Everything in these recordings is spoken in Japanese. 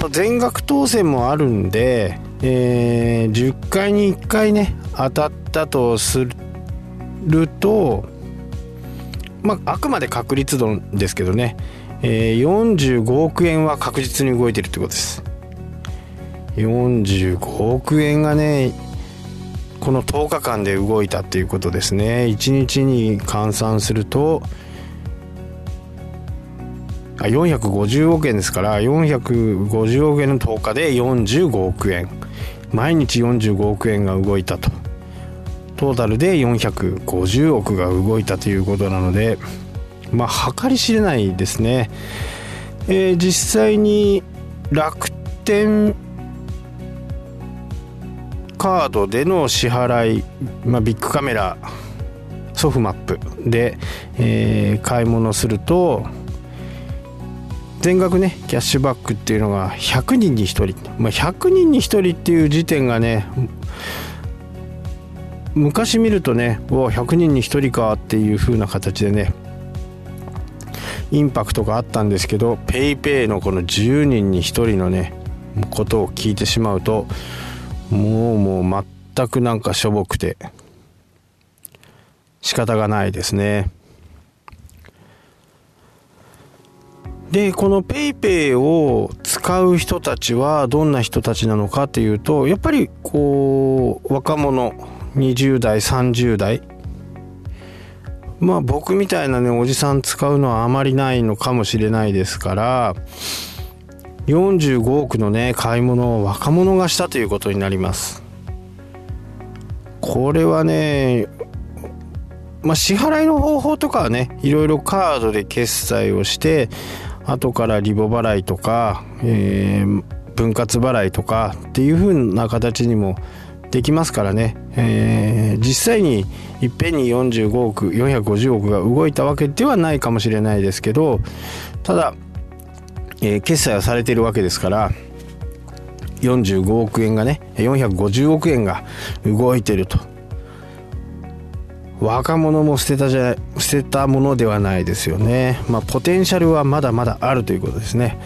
ぱ全額当選もあるんで、えー、10回に1回ね当たったとするとまああくまで確率論ですけどね、えー、45億円は確実に動いてるってことです。45億円がねこの10日間で動いたっていうことですね。1日に換算すると450億円ですから450億円の10日で45億円。毎日45億円が動いたと。トータルで450億が動いたということなのでまあ計り知れないですね、えー、実際に楽天カードでの支払い、まあ、ビッグカメラソフマップで、えー、買い物すると全額ねキャッシュバックっていうのが100人に1人、まあ、100人に1人っていう時点がね昔見るとねうわ100人に1人かっていう風な形でねインパクトがあったんですけど PayPay のこの10人に1人のねことを聞いてしまうともうもう全くなんかしょぼくて仕方がないですね。でこの PayPay を使う人たちはどんな人たちなのかっていうとやっぱりこう若者20代30代。まあ僕みたいなねおじさん使うのはあまりないのかもしれないですから45億のね買い物を若者がしたということになります。これはねまあ支払いの方法とかはねいろいろカードで決済をして後からリボ払いとか、えー、分割払いとかっていう風な形にもできますからね、えー、実際にいっぺんに45億450億が動いたわけではないかもしれないですけどただ、えー、決済はされているわけですから45億円がね450億円が動いてると。若者も捨てたじゃ捨てたものではないですよね、まあ、ポテンシャルはまだまだあるということですね、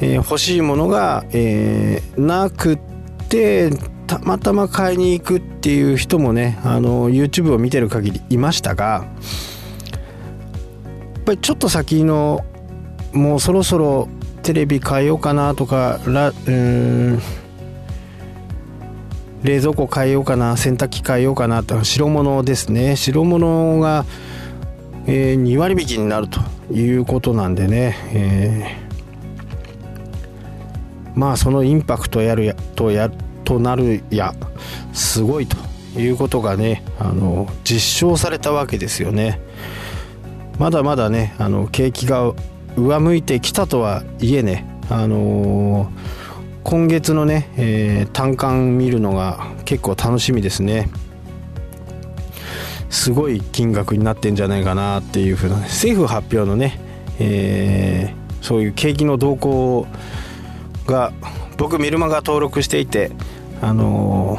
えー、欲しいものが、えー、なくってたまたま買いに行くっていう人もねあの YouTube を見てる限りいましたがやっぱりちょっと先のもうそろそろテレビ変えようかなとかラうん冷蔵庫変えようかな洗濯機変えようかなと白物ですね。白物が、えー、2割引きになるということなんでね、えー、まあそのインパクトやるやとやとなるやすごいということがねあの実証されたわけですよね。まだまだねあの景気が上向いてきたとはいえねあのー今月のね、えー、単管見るのが結構楽しみですね。すごい金額になってんじゃないかなっていうふうな、政府発表のね、えー、そういう景気の動向が僕メルマガ登録していてあの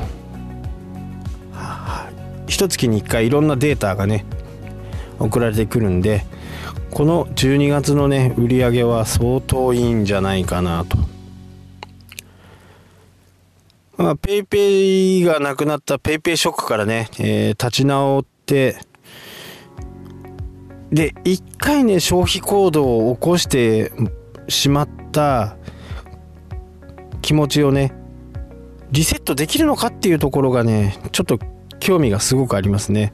ー、一月に1回いろんなデータがね送られてくるんでこの12月のね売り上げは相当いいんじゃないかなと。まあ、 PayPay がなくなった PayPay ショックからね、えー、立ち直って、で、一回ね、消費行動を起こしてしまった気持ちをね、リセットできるのかっていうところがね、ちょっと興味がすごくありますね。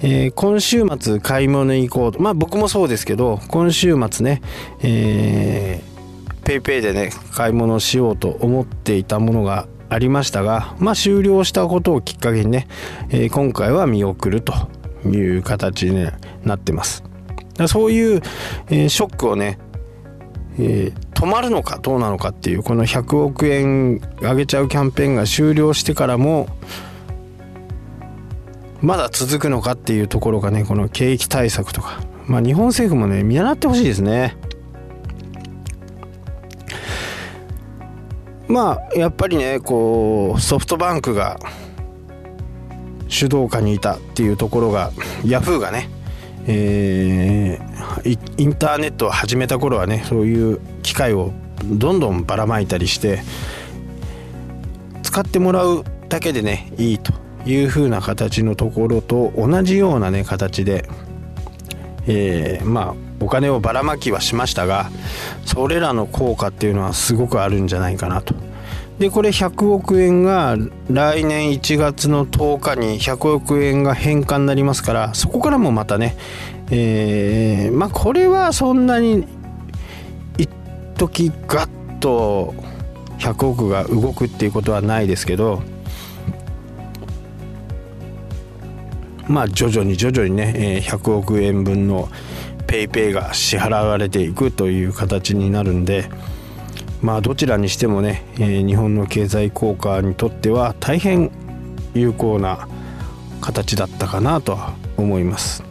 えー、今週末買い物行こうと。まあ僕もそうですけど、今週末ね、えー、ペイペイでね、買い物しようと思っていたものがありましたが、まあ、終了したことをきっかけにね、えー、今回は見送るという形になってます。そういう、えー、ショックをね、えー、止まるのかどうなのかっていうこの100億円上げちゃうキャンペーンが終了してからもまだ続くのかっていうところがねこの景気対策とかまあ日本政府もね見習ってほしいですね。まあやっぱりねこうソフトバンクが主導下にいたっていうところがヤフーがね、えー、インターネットを始めた頃はねそういう機会をどんどんばらまいたりして使ってもらうだけでねいいという風な形のところと同じようなね形で、えー、まあお金をばらまきはしましたがそれらの効果っていうのはすごくあるんじゃないかなと。でこれ100億円が来年1月の10日に100億円が返還になりますからそこからもまたね、えー、まあこれはそんなに一時ガッと100億が動くっていうことはないですけどまあ徐々に徐々にね100億円分の PayPay が支払われていくという形になるんでまあどちらにしてもね、え日本の経済効果にとっては大変有効な形だったかなとは思います。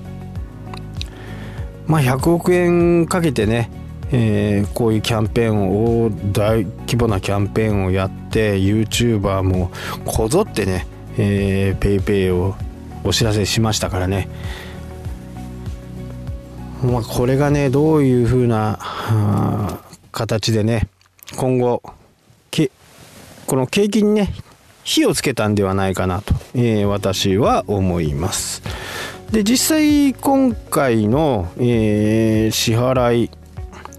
まあ100億円かけてね、えー、こういうキャンペーンを大規模なキャンペーンをやって YouTuber もこぞってね、PayPay をお知らせしましたからね。まあ、これがねどういうふうな形でね今後この景気にね火をつけたんではないかなと、えー、私は思います。で実際今回の、えー、支払い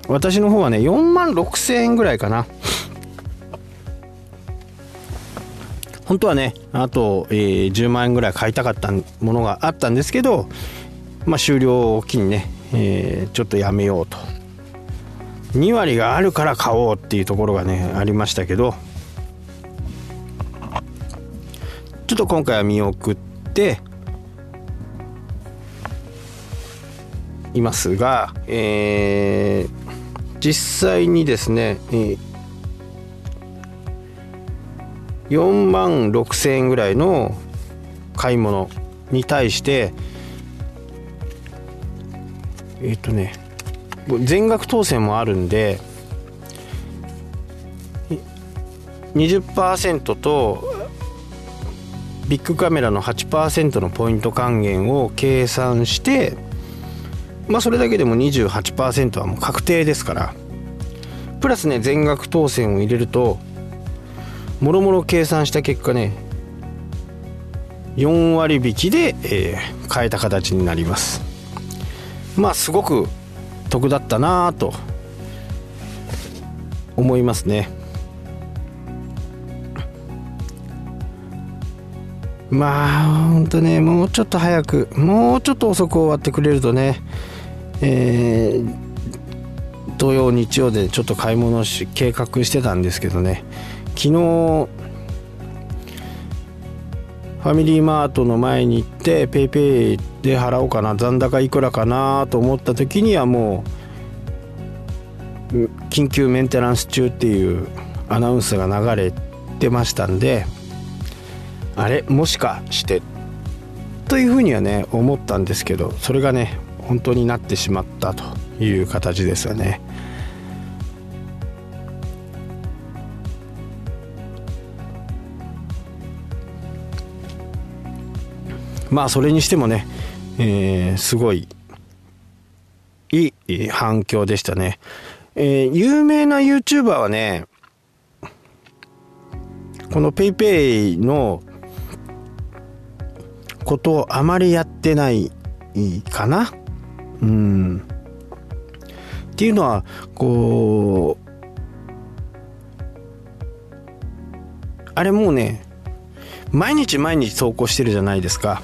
私の方はね4万6000円ぐらいかな。本当はねあと、えー、10万円ぐらい買いたかったものがあったんですけどまあ終了を機にねえー、ちょっとやめようと。2割があるから買おうっていうところがねありましたけど。ちょっと今回は見送っていますが、えー、実際にですね、えー、4万6千円ぐらいの買い物に対してえっ、とね全額当選もあるんで20%とビッグカメラの8%のポイント還元を計算してまあそれだけでも28%はもう確定ですからプラスね全額当選を入れるともろもろ計算した結果ね4割引きで、えー、変えた形になります。まあすごく得だったなと思いますね。まあほんとねもうちょっと早くもうちょっと遅く終わってくれるとねえー、土曜日曜でちょっと買い物し計画してたんですけどね。昨日ファミリーマートの前に行って PayPay で払おうかな残高いくらかなと思った時にはもう緊急メンテナンス中っていうアナウンスが流れてましたんであれもしかしてというふうにはね思ったんですけどそれがね本当になってしまったという形ですよね。まあそれにしてもね、えー、すごいいい反響でしたね。えー、有名な YouTuber はね、この PayPay のことをあまりやってないかな。うん。っていうのは、こう、あれもうね、毎日毎日投稿してるじゃないですか。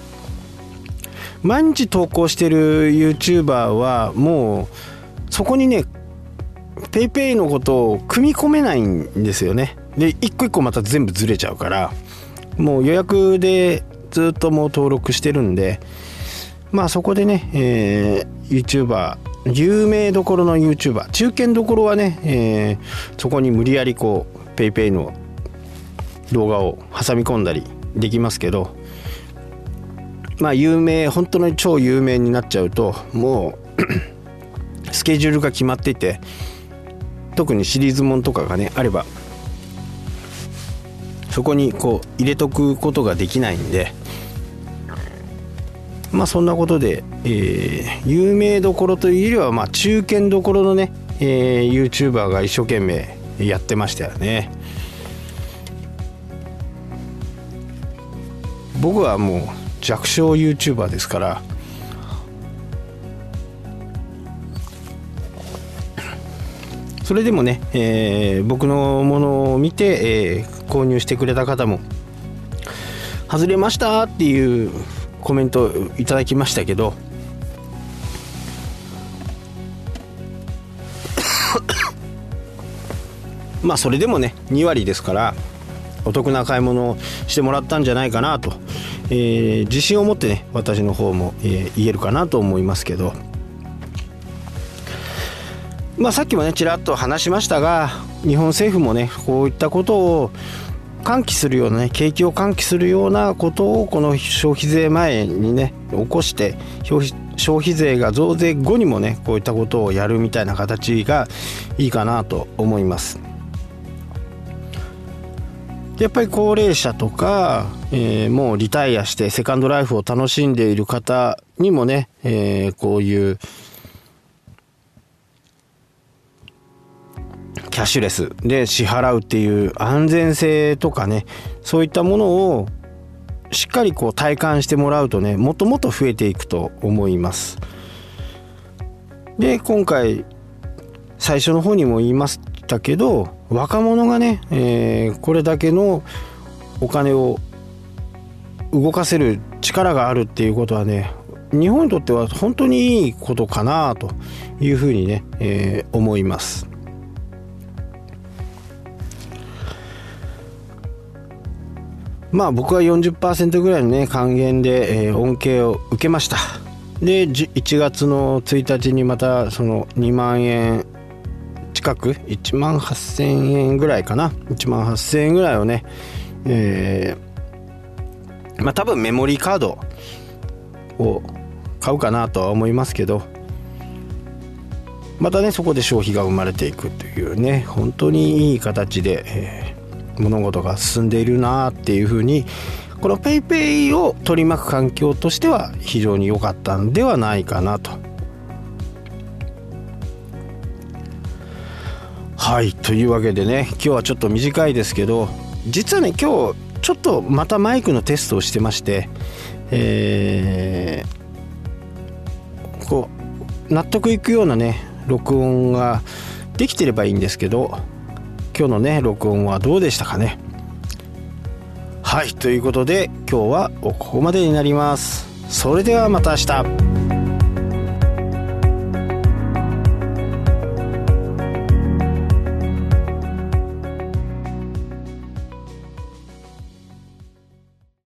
毎日投稿してる YouTuber はもうそこにね PayPay のことを組み込めないんですよね。で一個一個また全部ずれちゃうからもう予約でずっともう登録してるんでまあそこでね、えー、YouTuber 有名どころの YouTuber 中堅どころはね、えー、そこに無理やりこう PayPay の動画を挟み込んだりできますけどまあ有名本当に超有名になっちゃうともう スケジュールが決まっていて特にシリーズもんとかがねあればそこにこう入れとくことができないんでまあそんなことで、えー、有名どころというよりはまあ中堅どころのね、えー、YouTuber が一生懸命やってましたよね。僕はもう弱小 YouTuber ですから。それでもね、えー、僕のものを見て、えー、購入してくれた方も外れましたっていうコメントいただきましたけどまあそれでもね2割ですからお得な買い物をしてもらったんじゃないかなと、えー、自信を持ってね私の方も、え、言えるかなと思いますけど。まあ、さっきもねちらっと話しましたが日本政府もねこういったことを喚起するようなね景気を喚起するようなことをこの消費税前にね起こして消費税が増税後にもねこういったことをやるみたいな形がいいかなと思いますやっぱり高齢者とか、えー、もうリタイアしてセカンドライフを楽しんでいる方にもね、えー、こういうキャッシュレスで支払うっていう安全性とかねそういったものをしっかりこう体感してもらうとねもっともっと増えていくと思います。で今回最初の方にも言いますしたけど若者がね、えー、これだけのお金を動かせる力があるっていうことはね日本にとっては本当にいいことかなというふうにね、えー、思います。まあ僕は40%ぐらいのね還元で、えー、恩恵を受けました。で1月の1日にまたその2万円近く1万8000円ぐらいかな1万8000円ぐらいをねえー、まあ多分メモリーカードを買うかなとは思いますけどまたねそこで消費が生まれていくというね本当にいい形で、えー物事が進んでいるなっていうふうにこの PayPay を取り巻く環境としては非常に良かったんではないかなと。はいというわけでね今日はちょっと短いですけど実はね今日ちょっとまたマイクのテストをしてましてえー、こう納得いくようなね録音ができてればいいんですけど今日のね録音はどうでしたかね。はいということで今日はここまでになります。それではまた明日。